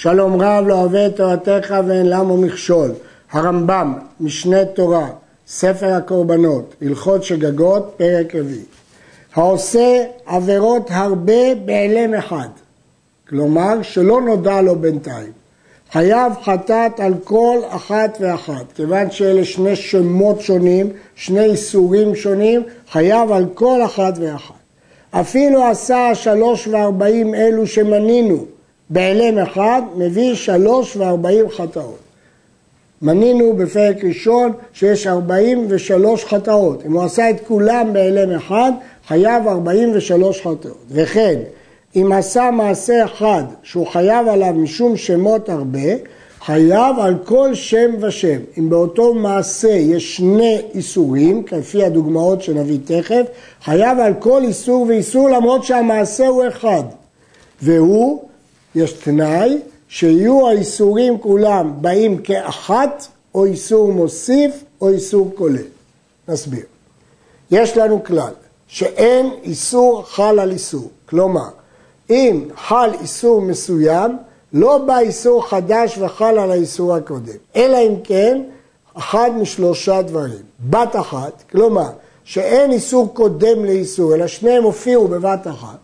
שלום רב לא אוהב תורתך ואין למו מכשול. הרמב"ם, משנה תורה, ספר הקורבנות, הלכות שגגות, פרק רביעי. העושה עבירות הרבה בהלם אחד, כלומר שלא נודע לו בינתיים. חייב חטאת על כל אחת ואחת, כיוון שאלה שני שמות שונים, שני איסורים שונים, חייב על כל אחת ואחת. אפילו עשה שלוש וארבעים אלו שמנינו בהלם אחד, מביא שלוש וארבעים חטאות. מנינו בפרק ראשון שיש ארבעים ושלוש חטאות. אם הוא עשה את כולם בהלם אחד, חייב ארבעים ושלוש חטאות. וכן, אם עשה מעשה אחד שהוא חייב עליו משום שמות הרבה, חייב על כל שם ושם. אם באותו מעשה יש שני איסורים, כפי הדוגמאות שנביא תכף, חייב על כל איסור ואיסור למרות שהמעשה הוא אחד. והוא, יש תנאי, שיהיו האיסורים כולם באים כאחת, או איסור מוסיף, או איסור כולל. נסביר. יש לנו כלל, שאין איסור חל על איסור. כלומר, אם חל איסור מסוים, לא בא איסור חדש וחל על האיסור הקודם, אלא אם כן, אחד משלושה דברים. בת אחת, כלומר, שאין איסור קודם לאיסור, אלא שניהם הופיעו בבת אחת,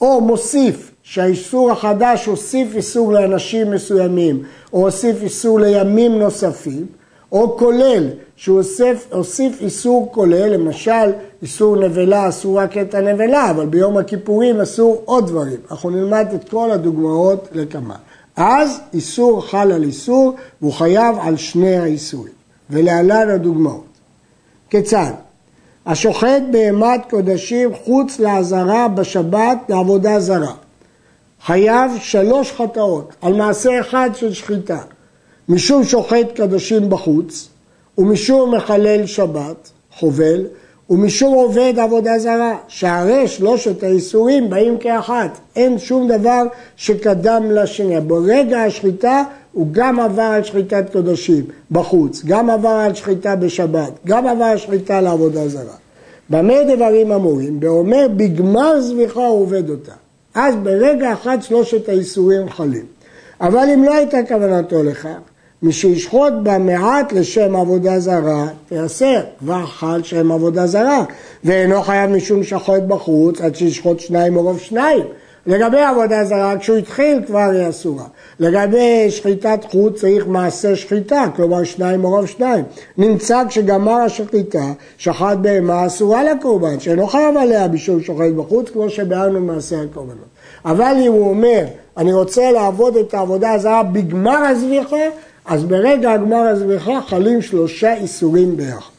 או מוסיף שהאיסור החדש הוסיף איסור לאנשים מסוימים, או הוסיף איסור לימים נוספים, או כולל, שהוא הוסיף, הוסיף איסור כולל, למשל איסור נבלה אסור רק את הנבלה, אבל ביום הכיפורים אסור עוד דברים. אנחנו נלמד את כל הדוגמאות לכמה. אז איסור חל על איסור, והוא חייב על שני האיסורים. ולהלן הדוגמאות. כיצד? השוחט בהמת קודשים חוץ לעזרה בשבת לעבודה זרה. חייב שלוש חטאות על מעשה אחד של שחיטה. משום שוחט קדושים בחוץ, ומשום מחלל שבת, חובל, ומשום עובד עבודה זרה, שהרי שלושת האיסורים באים כאחת, אין שום דבר שקדם לשני. ברגע השחיטה הוא גם עבר על שחיטת קודשים בחוץ, גם עבר על שחיטה בשבת, גם עבר על שחיטה לעבודה זרה. במה דברים אמורים? באומר בגמר זביחה הוא עובד אותה. אז ברגע אחד שלושת האיסורים חלים. אבל אם לא הייתה כוונתו לכך, מי שישחוט בה מעט לשם עבודה זרה, תיאסר, כבר חל שם עבודה זרה, ואינו חייב משום שחוט בחוץ עד שישחוט שניים מרוב שניים. לגבי עבודה זרה, כשהוא התחיל כבר היא אסורה. לגבי שחיטת חוץ צריך מעשה שחיטה, כלומר שניים מרוב שניים. נמצא כשגמר השחיטה, שחט בהמה אסורה לקורבן, שאינו חייב עליה בשום שוחט בחוץ, כמו שביארנו במעשה הקורבנות. אבל אם הוא אומר, אני רוצה לעבוד את העבודה הזרה בגמר הזביחה, אז ברגע הגמר הזביחה חלים שלושה איסורים ביחד.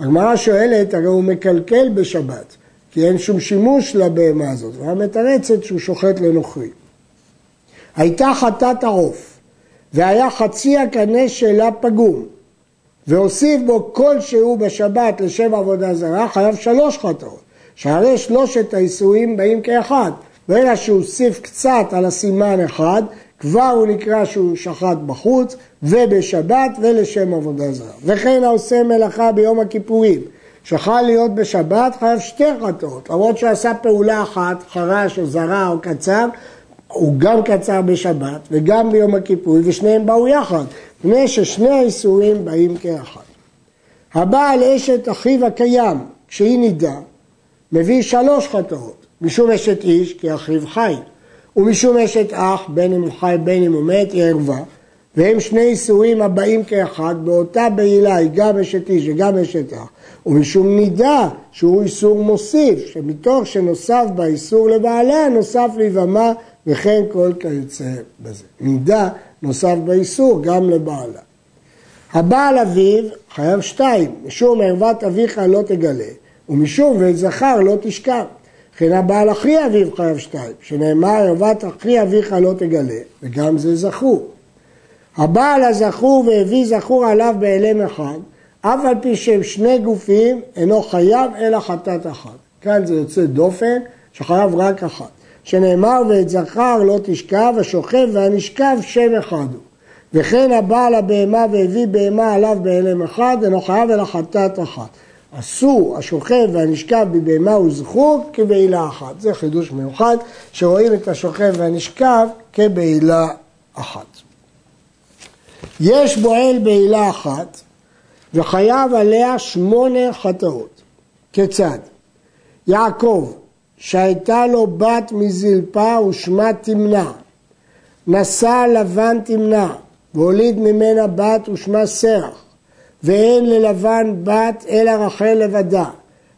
הגמרא שואלת, הרי הוא מקלקל בשבת, כי אין שום שימוש לבהמה הזאת, והיא מתרצת שהוא שוחט לנוכרי. הייתה חטאת ערוף, והיה חצי הקנה שלה פגום, והוסיף בו כלשהו בשבת לשם עבודה זרה, חייב שלוש חטאות, שהרי שלושת האיסורים באים כאחד. ברגע שהוא הוסיף קצת על הסימן אחד, כבר הוא נקרא שהוא שחט בחוץ, ובשבת ולשם עבודה זרה. וכן העושה מלאכה ביום הכיפורים, שחל להיות בשבת, חייב שתי חטאות. למרות שעשה פעולה אחת, חרש או זרה או קצר, הוא גם קצר בשבת וגם ביום הכיפורים, ושניהם באו יחד, מפני ששני האיסורים באים כאחד. הבעל אשת אחיו הקיים, כשהיא נידה, מביא שלוש חטאות, משום אשת איש, כי אחיו חי, ומשום אשת אח, בין אם הוא חי בין אם הוא מת, היא ערווה, והם שני איסורים הבאים כאחד, באותה בעילה היא גם אשת איש וגם אשת אח, ומשום נידה שהוא איסור מוסיף, שמתוך שנוסף באיסור לבעליה נוסף ליבמה וכן כל כיוצא בזה. נידה נוסף באיסור גם לבעלה. הבעל אביו חייב שתיים, משום ערוות אביך לא תגלה, ומשום ואת זכר לא תשכב. וכן הבעל אחי אביו חייב שתיים, שנאמר ערוות אחי אביך לא תגלה, וגם זה זכור. הבעל הזכור והביא זכור עליו בהלם אחד, אף על פי שהם שני גופים, אינו חייב אלא חטאת אחת. כאן זה יוצא דופן, שחייב רק אחת. שנאמר ואת זכר לא תשכב, השוכב והנשכב שם אחד הוא. וכן הבעל הבהמה והביא בהמה עליו בהלם אחד, אינו חייב אלא חטאת אחת. אסור השוכב והנשכב בבהמה וזכור כבעילה אחת. זה חידוש מיוחד, שרואים את השוכב והנשכב כבעילה אחת. יש בועל בעילה אחת וחייב עליה שמונה חטאות. כיצד? יעקב, שהייתה לו בת מזלפה ושמה תמנע, נשא לבן תמנע, והוליד ממנה בת ושמה סרח, ואין ללבן בת אלא רחל לבדה.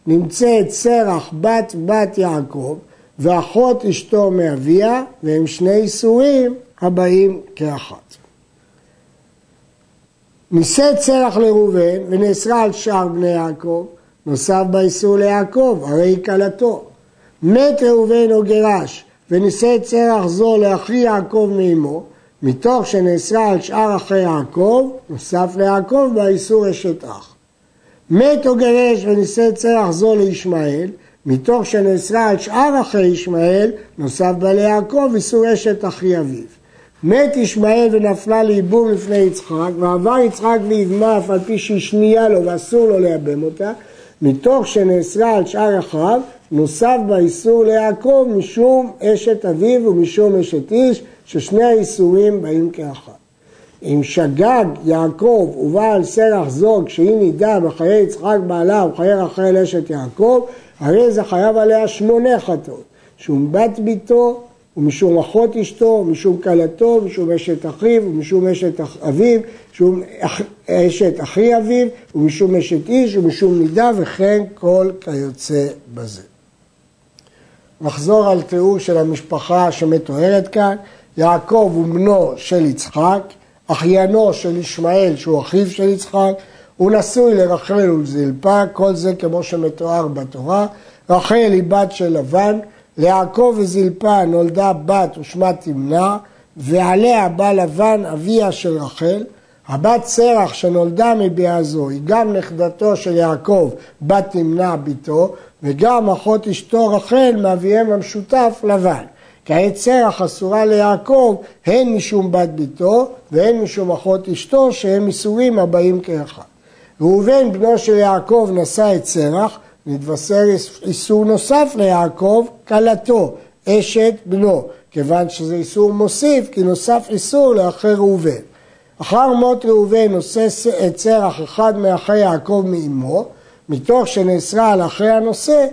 נמצאת סרח בת בת יעקב, ואחות אשתו מאביה, והם שני איסורים הבאים כאחת. נישאת סרח לראובן ונאסרה על שאר בני יעקב, נוסף באיסור ליעקב, הרי היא כלתו. מת ראובן או גירש ונישאת סרח זו לאחי יעקב מאמו, מתוך שנאסרה על שאר אחי יעקב, נוסף ליעקב באיסור אשת אח. מת או גירש ונישאת סרח זו לישמעאל, מתוך שנאסרה על שאר אחי ישמעאל, נוסף בה ליעקב איסור אשת אחי אביו. מת ישמעאל ונפלה לייבום לפני יצחק, ועבר יצחק ויבמה אף על פי שהיא שנייה לו ואסור לו לייבם אותה, מתוך שנאסרה על שאר אחיו, נוסף באיסור ליעקב משום אשת אביו ומשום אשת איש, ששני האיסורים באים כאחד. אם שגג יעקב ובעל את זו כ שהיא נידה בחיי יצחק בעלה ובחיי רחל אשת יעקב, הרי זה חייב עליה שמונה חטאות. שום בת ביתו ומשום אחות אשתו, ומשום כלתו, ומשום אשת אחיו, ומשום אשת אביו, ומשום אשת אחי אביו, ומשום אשת איש, ומשום נידה, וכן כל כיוצא בזה. נחזור על תיאור של המשפחה שמתוארת כאן. יעקב הוא בנו של יצחק, אחיינו של ישמעאל שהוא אחיו של יצחק, הוא נשוי לרחל ולזלפה, כל זה כמו שמתואר בתורה. רחל היא בת של לבן, ליעקב וזלפה נולדה בת ושמה תמנע, ועליה בא לבן אביה של רחל. הבת סרח שנולדה מביאה זו היא גם נכדתו של יעקב, בת תמנע ביתו, וגם אחות אשתו רחל מאביהם המשותף לבן. כעת סרח אסורה ליעקב הן משום בת ביתו והן משום אחות אשתו שהם איסורים הבאים כאחד. ראובן בנו של יעקב נשא את סרח נתבשר איסור נוסף ליעקב, כלתו, אשת בנו, כיוון שזה איסור מוסיף, כי נוסף איסור לאחר ראובן. אחר מות ראובן נושא את צרח אחד מאחי יעקב מאמו, מתוך שנאסרה על אחרי הנושא,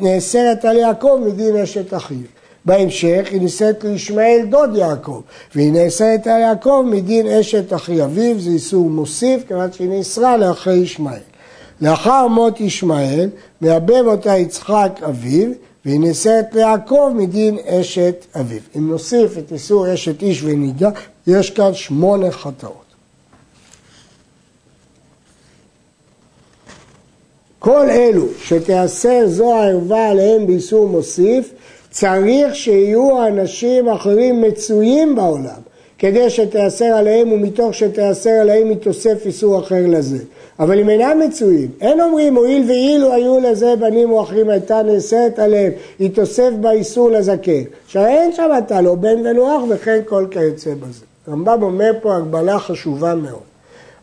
נאסרת על יעקב מדין אשת אחיו. בהמשך היא נישאת לישמעאל דוד יעקב, והיא נאסרת על יעקב מדין אשת אחי אביו, זה איסור מוסיף, כיוון שהיא נאסרה לאחרי ישמעאל. לאחר מות ישמעאל, מייבב אותה יצחק אביו, והיא נשאת ליעקב מדין אשת אביו. אם נוסיף את איסור אשת איש ונידה, יש כאן שמונה חטאות. כל אלו שתיאסר זו הערווה עליהם באיסור מוסיף, צריך שיהיו אנשים אחרים מצויים בעולם, כדי שתיאסר עליהם ומתוך שתיאסר עליהם יתוסף איסור אחר לזה. אבל אם אינם מצויים, אין אומרים הואיל ואילו היו לזה בנים או אחרים הייתה נאסרת עליהם, יתוסף באיסור לזקן. שהרי אין שם אתה לא בן ולא אח וכן כל כיוצא בזה. הרמב"ם אומר פה הגבלה חשובה מאוד.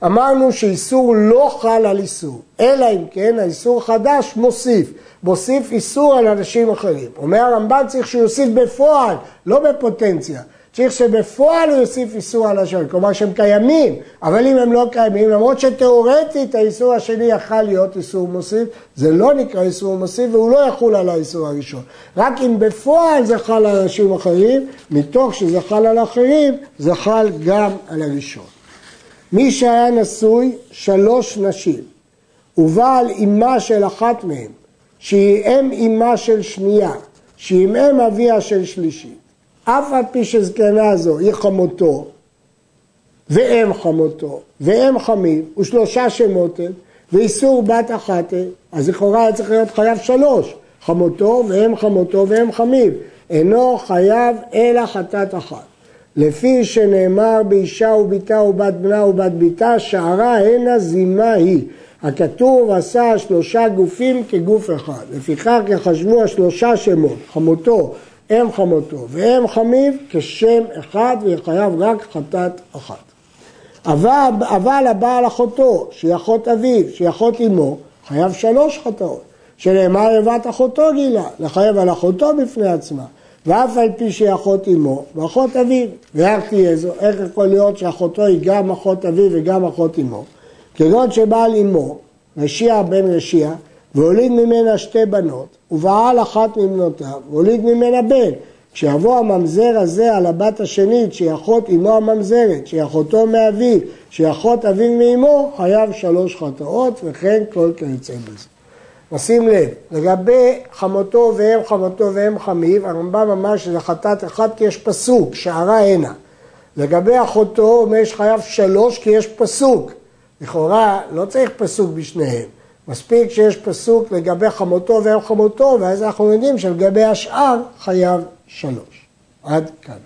אמרנו שאיסור לא חל על איסור, אלא אם כן האיסור חדש מוסיף, מוסיף איסור על אנשים אחרים. אומר הרמב"ם צריך שהוא יוסיף בפועל, לא בפוטנציה. צריך שבפועל הוא יוסיף איסור על השני, כלומר שהם קיימים, אבל אם הם לא קיימים, למרות שתאורטית האיסור השני יכל להיות איסור מוסיף, זה לא נקרא איסור מוסיף והוא לא יחול על האיסור הראשון. רק אם בפועל זה חל על אנשים אחרים, מתוך שזה חל על אחרים, זה חל גם על הראשון. מי שהיה נשוי שלוש נשים, ובעל אימה של אחת מהן, שהיא אם אימה של שנייה, שהיא אם אביה של שלישית, אף על פי שזקנה זו היא חמותו, ואם חמותו, ואם חמיו, ושלושה שמות הם, ואיסור בת אחת, אז לכאורה היה צריך להיות חייב שלוש, חמותו, ואם חמותו, ואם חמיו. אינו חייב אלא חטאת אחת. לפי שנאמר באישה וביתה ובת בנה ובת ביתה, שערה הנה זימה היא. הכתוב עשה שלושה גופים כגוף אחד. לפיכך יחשבו השלושה שמות, חמותו, אם חמותו ואם חמיו כשם אחד ויחייב רק חטאת אחת. אבל, אבל הבעל אחותו, שהיא אחות אביו, שהיא אחות אמו, חייב שלוש חטאות. שנאמר לבת אחותו גילה, לחייב על אחותו בפני עצמה. ואף על פי שהיא אחות אמו ואחות אביו, ואיך תהיה זו, איך יכול להיות שאחותו היא גם אחות אביו וגם אחות אמו? כגון שבעל אמו, רשיע בן רשיע, והוליד ממנה שתי בנות, ובעל אחת מבנותיו, והוליד ממנה בן. כשיבוא הממזר הזה על הבת השנית, שהיא אחות אמו הממזרת, שהיא אחותו מאביו, שהיא אחות אביו מאמו, חייב שלוש חטאות, וכן כל כיוצא בזה. נשים לב, לגבי חמותו ואם חמותו ואם חמיו, הרמב"ם אמר שזה חטאת אחת כי יש פסוק, שערה הנה. לגבי אחותו אומר שחייב שלוש כי יש פסוק. לכאורה לא צריך פסוק בשניהם. מספיק שיש פסוק לגבי חמותו ואם חמותו, ואז אנחנו יודעים שלגבי השאר חייב שלוש. עד כאן.